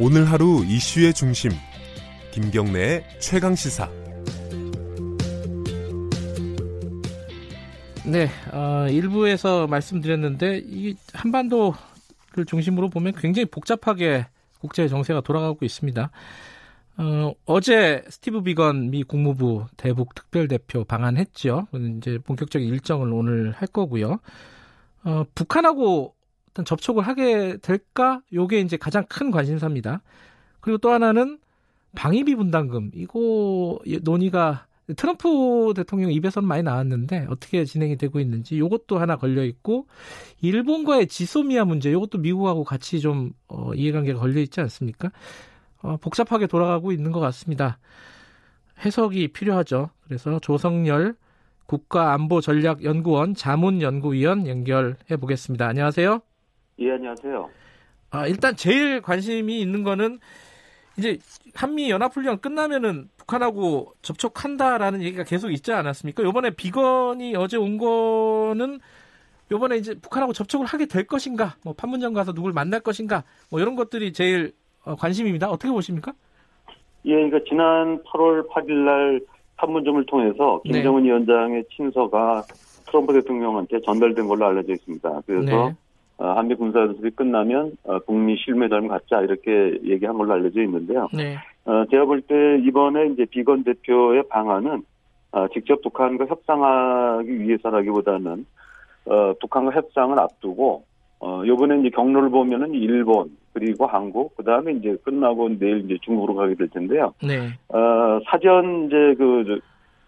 오늘 하루 이슈의 중심 김경래의 최강 시사. 네, 어, 일부에서 말씀드렸는데 이 한반도를 중심으로 보면 굉장히 복잡하게 국제 정세가 돌아가고 있습니다. 어, 어제 스티브 비건 미 국무부 대북 특별대표 방한했죠. 이제 본격적인 일정을 오늘 할 거고요. 어, 북한하고 어떤 접촉을 하게 될까? 요게 이제 가장 큰 관심사입니다. 그리고 또 하나는 방위비 분담금 이거 논의가 트럼프 대통령 입에서는 많이 나왔는데 어떻게 진행이 되고 있는지 요것도 하나 걸려 있고 일본과의 지소미아 문제 요것도 미국하고 같이 좀 어, 이해관계가 걸려 있지 않습니까? 어, 복잡하게 돌아가고 있는 것 같습니다. 해석이 필요하죠. 그래서 조성열 국가안보전략연구원 자문연구위원 연결해 보겠습니다. 안녕하세요. 예, 안녕하세요. 아, 일단 제일 관심이 있는 거는 이제 한미 연합훈련 끝나면은 북한하고 접촉한다라는 얘기가 계속 있지 않았습니까? 요번에 비건이 어제 온 거는 요번에 이제 북한하고 접촉을 하게 될 것인가, 뭐 판문점 가서 누굴 만날 것인가, 뭐 이런 것들이 제일 어, 관심입니다. 어떻게 보십니까? 예, 그러니까 지난 8월 8일 날 판문점을 통해서 네. 김정은 네. 위원장의 친서가 트럼프 대통령한테 전달된 걸로 알려져 있습니다. 그래서 네. 어, 한미 군사 연습이 끝나면 어, 북미 실무회담을 갖자 이렇게 얘기한 걸로 알려져 있는데요. 네. 어, 제가 볼 때 이번에 이제 비건 대표의 방안은 직접 북한과 협상하기 위해서라기보다는 북한과 협상을 앞두고 어, 요번에 이제 경로를 보면은 일본, 그리고 한국, 그 다음에 이제 끝나고 내일 이제 중국으로 가게 될 텐데요. 네. 어, 사전 이제 그,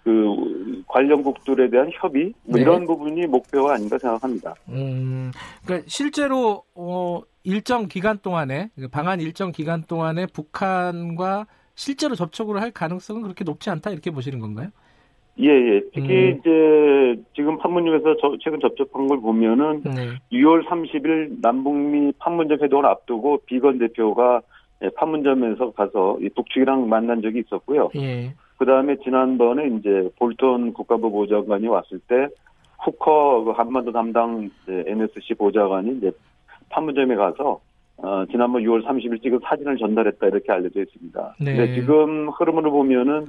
그 관련국들에 대한 협의 뭐 네. 이런 부분이 목표가 아닌가 생각합니다. 음, 그러니까 실제로 어, 일정 기간 동안에 그 방한 일정 기간 동안에 북한과 실제로 접촉을 할 가능성은 그렇게 높지 않다 이렇게 보시는 건가요? 예, 예. 특히 음. 이제 지금 판문점에서 저, 최근 접촉한 걸 보면은 네. 6월 30일 남북미 판문점 회동을 앞두고 비건 대표가 예, 판문점에서 가서 북측이랑 만난 적이 있었고요. 예. 그 다음에 지난번에 이제 볼턴 국가부 보좌관이 왔을 때 후커 그 한반도 담당 NSC 보좌관이 이제 판문점에 가서 어, 지난번 6월 30일 찍은 사진을 전달했다 이렇게 알려져 있습니다. 네. 근데 지금 흐름으로 보면은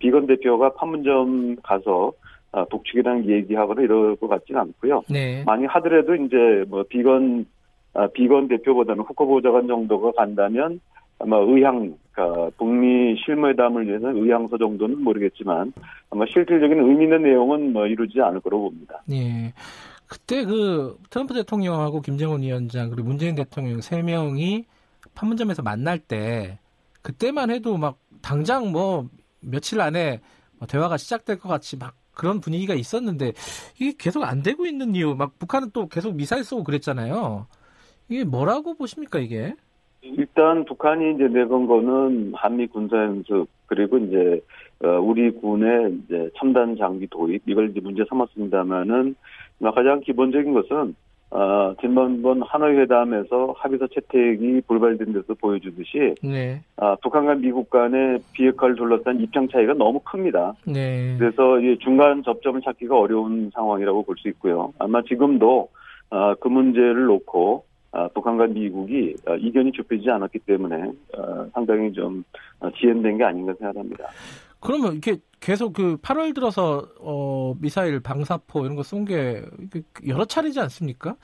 비건 대표가 판문점 가서 어, 북측이랑 얘기하거나 이럴 것 같지는 않고요. 네. 만약 하더라도 이제 뭐 비건 아, 비건 대표보다는 후커 보좌관 정도가 간다면 아마 의향, 그러니까 북미 실무회담을 위해서 의향서 정도는 모르겠지만 아마 실질적인 의미 있는 내용은 뭐 이루지 않을 거라고 봅니다. 네. 그때 그 트럼프 대통령하고 김정은 위원장 그리고 문재인 대통령 세 명이 판문점에서 만날 때 그때만 해도 막 당장 뭐 며칠 안에 뭐 대화가 시작될 것 같이 막 그런 분위기가 있었는데 이게 계속 안 되고 있는 이유 막 북한은 또 계속 미사일 쏘고 그랬잖아요. 이게 뭐라고 보십니까 이게? 일단 북한이 이제 내건 거는 한미 군사 연습 그리고 이제 어, 우리 군의 이제 첨단 장비 도입 이걸 이제 문제 삼았습니다만은 가장 기본적인 것은 어, 지난번 하노이 회담에서 합의서 채택이 불발된 데서 보여주듯이 네. 아, 북한과 미국 간의 비핵화를 둘러싼 입장 차이가 너무 큽니다. 네. 그래서 이 중간 접점을 찾기가 어려운 상황이라고 볼 수 있고요. 아마 지금도 아, 그 문제를 놓고 아, 북한과 미국이 아, 이견이 좁혀지지 않았기 때문에 아, 상당히 좀 지연된 게 아닌가 생각합니다. 그러면 이렇게 계속 그 8월 들어서 어 미사일 방사포 이런 거 쏜 게 여러 차례지 않습니까?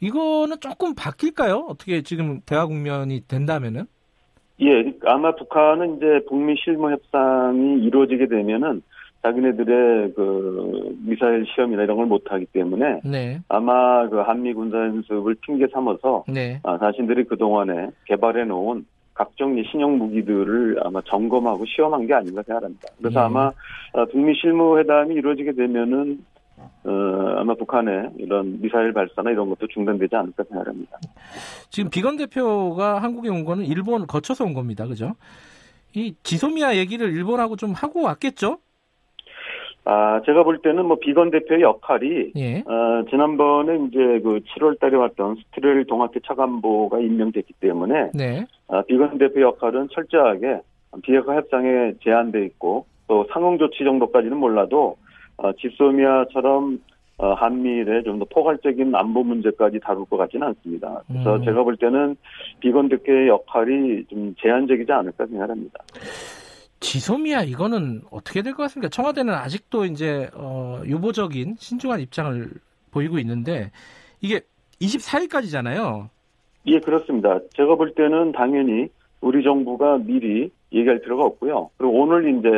이거는 조금 바뀔까요? 어떻게 지금 대화 국면이 된다면은? 예, 아마 북한은 이제 북미 실무 협상이 이루어지게 되면은 자기네들의 그 미사일 시험이나 이런 걸 못하기 때문에 네. 아마 그 한미 군사 연습을 핑계 삼아서 네. 아, 자신들이 그 동안에 개발해 놓은 각종 신형 무기들을 아마 점검하고 시험한 게 아닌가 생각합니다. 그래서 예. 아마 어, 북미 실무 회담이 이루어지게 되면은 어, 아마 북한의 이런 미사일 발사나 이런 것도 중단되지 않을까 생각합니다. 지금 비건 대표가 한국에 온 거는 일본 거쳐서 온 겁니다. 그죠? 이 지소미아 얘기를 일본하고 좀 하고 왔겠죠? 아, 제가 볼 때는 뭐 비건 대표의 역할이 예. 어, 지난번에 이제 그 7월 달에 왔던 스트렐 동학회 차관보가 임명됐기 때문에 네. 아, 비건 대표 역할은 철저하게 비핵화 협상에 제한돼 있고 또 상응 조치 정도까지는 몰라도 어, 지소미아처럼 어, 한미일의 좀더 포괄적인 안보 문제까지 다룰 것 같지는 않습니다. 그래서 음. 제가 볼 때는 비건 대표의 역할이 좀 제한적이지 않을까 생각합니다. 지소미아 이거는 어떻게 될 것 같습니까? 청와대는 아직도 이제 어, 유보적인 신중한 입장을 보이고 있는데 이게 24일까지잖아요. 예, 그렇습니다. 제가 볼 때는 당연히 우리 정부가 미리 얘기할 필요가 없고요. 그리고 오늘 이제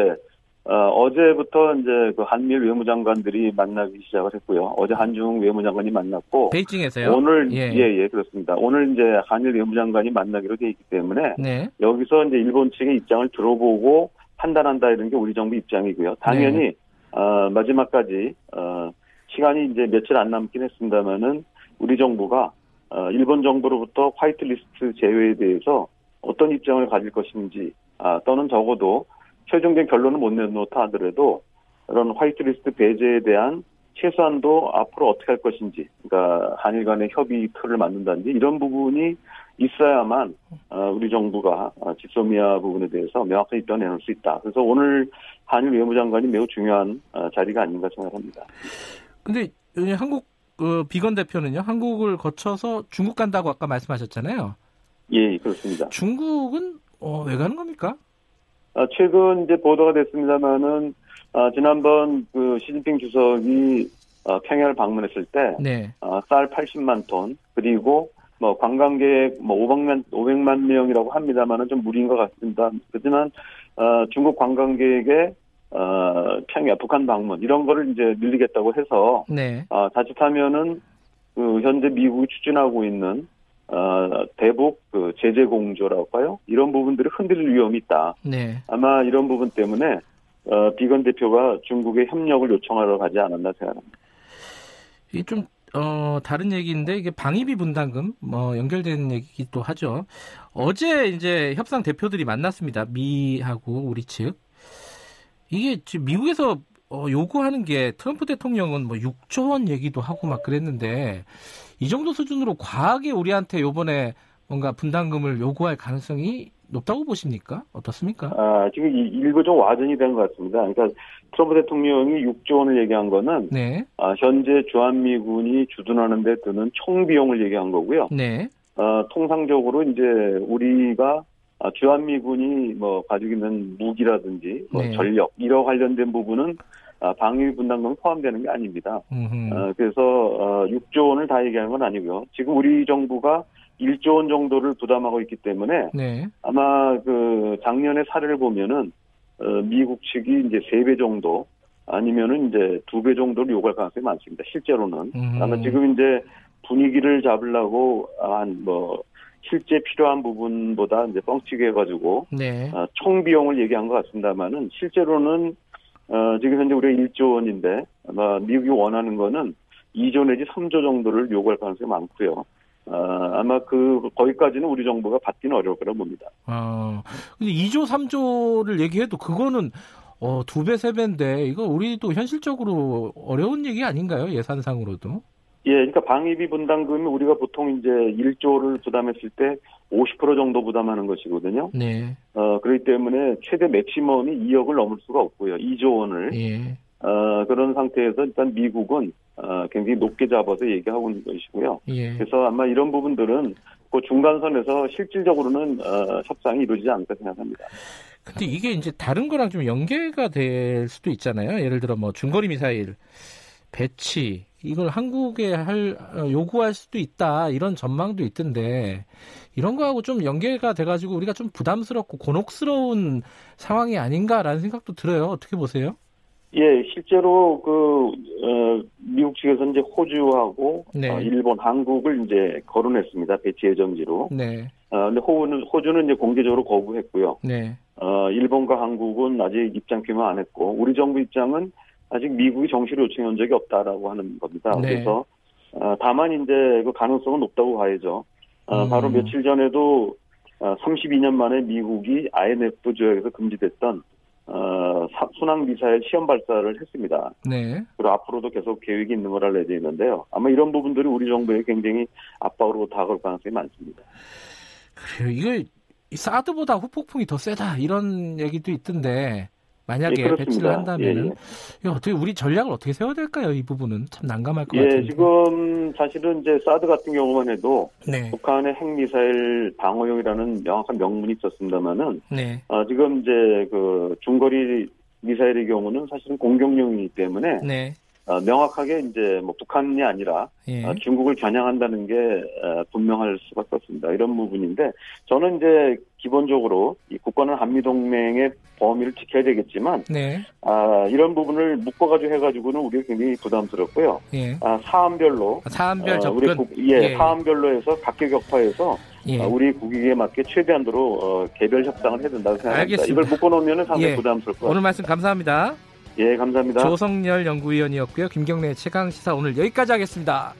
어, 제부터 이제 그 한미일 외무장관들이 만나기 시작을 했고요. 어제 한중 외무장관이 만났고 베이징에서요. 오늘 예예 예, 예, 그렇습니다. 오늘 이제 한일 외무장관이 만나기로 돼 있기 때문에 네. 여기서 이제 일본 측의 입장을 들어보고 판단한다 이런 게 우리 정부 입장이고요. 당연히 네. 어, 마지막까지 어, 시간이 이제 며칠 안 남긴 했습니다만은 우리 정부가 어, 일본 정부로부터 화이트리스트 제외에 대해서 어떤 입장을 가질 것인지 아, 또는 적어도 최종적인 결론을 못 내놓다 하더라도 그런 화이트리스트 배제에 대한 최소한도 앞으로 어떻게 할 것인지, 그러니까 한일 간의 협의 틀을 만든다든지 이런 부분이 있어야만 어, 우리 정부가 어, 직소미아 부분에 대해서 명확한 입장을 내놓을 수 있다. 그래서 오늘 한일 외무장관이 매우 중요한 어, 자리가 아닌가 생각합니다. 근데 한국 그 비건 대표는요, 한국을 거쳐서 중국 간다고 아까 말씀하셨잖아요. 예, 그렇습니다. 중국은 어, 왜 가는 겁니까? 아, 최근 이제 보도가 됐습니다만은 아, 지난번 그 시진핑 주석이 어, 평양을 방문했을 때 네. 어, 쌀 80만 톤 그리고 뭐 관광객 뭐 500만 500만 명이라고 합니다만은 좀 무리인 것 같습니다. 그렇지만 어, 중국 관광객의 어, 평양 북한 방문 이런 거를 이제 늘리겠다고 해서 네. 어, 자칫하면은 그 현재 미국이 추진하고 있는 어, 대북 그 제재 공조라고 할까요? 이런 부분들이 흔들릴 위험이 있다. 네. 아마 이런 부분 때문에 어, 비건 대표가 중국에 협력을 요청하러 가지 않았나 생각합니다. 이게 좀 어, 다른 얘기인데 이게 방위비 분담금 뭐 연결되는 얘기도 하죠. 어제 이제 협상 대표들이 만났습니다. 미하고 우리 측. 이게 지금 미국에서 어, 요구하는 게 트럼프 대통령은 뭐 6조 원 얘기도 하고 막 그랬는데 이 정도 수준으로 과하게 우리한테 요번에 뭔가 분담금을 요구할 가능성이 높다고 보십니까? 어떻습니까? 아, 지금 일부 좀 와전이 된 것 같습니다. 그러니까 트럼프 대통령이 6조 원을 얘기한 거는 네. 아, 현재 주한미군이 주둔하는 데 드는 총 비용을 얘기한 거고요. 네. 어, 통상적으로 이제 우리가 아, 주한미군이 뭐 가지고 있는 무기라든지 뭐 네. 전력 이런 관련된 부분은 아, 방위 분담금 포함되는 게 아닙니다. 어, 그래서 어, 6조 원을 다 얘기하는 건 아니고요. 지금 우리 정부가 1조 원 정도를 부담하고 있기 때문에 네. 아마 그 작년의 사례를 보면은 어, 미국 측이 이제 3배 정도 아니면은 이제 2배 정도를 요구할 가능성이 많습니다. 실제로는 음. 아마 지금 이제 분위기를 잡으려고 한 뭐 실제 필요한 부분보다 이제 뻥치게 해가지고 네. 어, 총 비용을 얘기한 것 같습니다만은 실제로는 어, 지금 현재 우리가 1조 원인데 아마 미국이 원하는 거는 2조 내지 3조 정도를 요구할 가능성이 많고요. 어, 아마 그 거기까지는 우리 정부가 받기는 어려울 거라 봅니다. 아, 근데 2조 3조를 얘기해도 그거는 어, 두 배, 세 배인데 이거 우리도 현실적으로 어려운 얘기 아닌가요? 예산상으로도? 예, 그러니까 방위비 분담금이 우리가 보통 이제 1조를 부담했을 때 50% 정도 부담하는 것이거든요. 네. 어, 그렇기 때문에 최대 맥시멈이 2억을 넘을 수가 없고요. 2조 원을. 예. 어, 그런 상태에서 일단 미국은 어, 굉장히 높게 잡아서 얘기하고 있는 것이고요. 예. 그래서 아마 이런 부분들은 그 중간선에서 실질적으로는 어, 협상이 이루어지지 않을까 생각합니다. 근데 이게 이제 다른 거랑 좀 연계가 될 수도 있잖아요. 예를 들어 뭐 중거리 미사일 배치 이걸 한국에 할 어, 요구할 수도 있다 이런 전망도 있던데 이런 거하고 좀 연계가 돼가지고 우리가 좀 부담스럽고 곤혹스러운 상황이 아닌가라는 생각도 들어요. 어떻게 보세요? 예, 실제로 그 어, 미국 측에서 이제 호주하고 네. 어, 일본, 한국을 이제 거론했습니다. 배치 예정지로. 네. 어, 근데 호주는 호주는 이제 공개적으로 거부했고요. 네. 어, 일본과 한국은 아직 입장 표명 안 했고 우리 정부 입장은 아직 미국이 정시로 요청한 적이 없다라고 하는 겁니다. 네. 그래서 어, 다만 이제 그 가능성은 높다고 봐야죠. 어, 음. 바로 며칠 전에도 어, 32년 만에 미국이 INF 조약에서 금지됐던 어, 순항 미사일 시험 발사를 했습니다. 네. 그리고 앞으로도 계속 계획이 있는 걸 알려져 있는데요. 아마 이런 부분들이 우리 정부에 굉장히 압박으로 다가올 가능성이 많습니다. 그래요. 이거 사드보다 후폭풍이 더 세다 이런 얘기도 있던데 만약에 예, 배치를 한다면은 예, 예. 어떻게 우리 전략을 어떻게 세워야 될까요? 이 부분은 참 난감할 것 예, 같은데. 지금 사실은 이제 사드 같은 경우만 해도 네. 북한의 핵미사일 방어용이라는 명확한 명문이 있었습니다만은 네. 아, 지금 이제 그 중거리 미사일의 경우는 사실은 공격용이기 때문에 네. 어, 명확하게 이제 뭐 북한이 아니라 예. 어, 중국을 겨냥한다는 게 어, 분명할 수밖에 없습니다. 이런 부분인데 저는 이제 기본적으로 이 국가는 한미 동맹의 범위를 지켜야 되겠지만 네. 아, 이런 부분을 묶어가지고 해가지고는 우리가 굉장히 부담스럽고요. 예. 아, 사안별로 사안별 접근 우리 국, 예, 예, 사안별로 해서 각계 격파해서 예. 우리 국익에 맞게 최대한도로 어, 개별 협상을 해야 된다고 생각합니다. 알겠습니다. 이걸 묶어놓으면 상당히 예. 부담스럽고. 오늘 말씀 감사합니다. 예, 감사합니다. 조성열 연구위원이었고요. 김경래 최강 시사 오늘 여기까지 하겠습니다.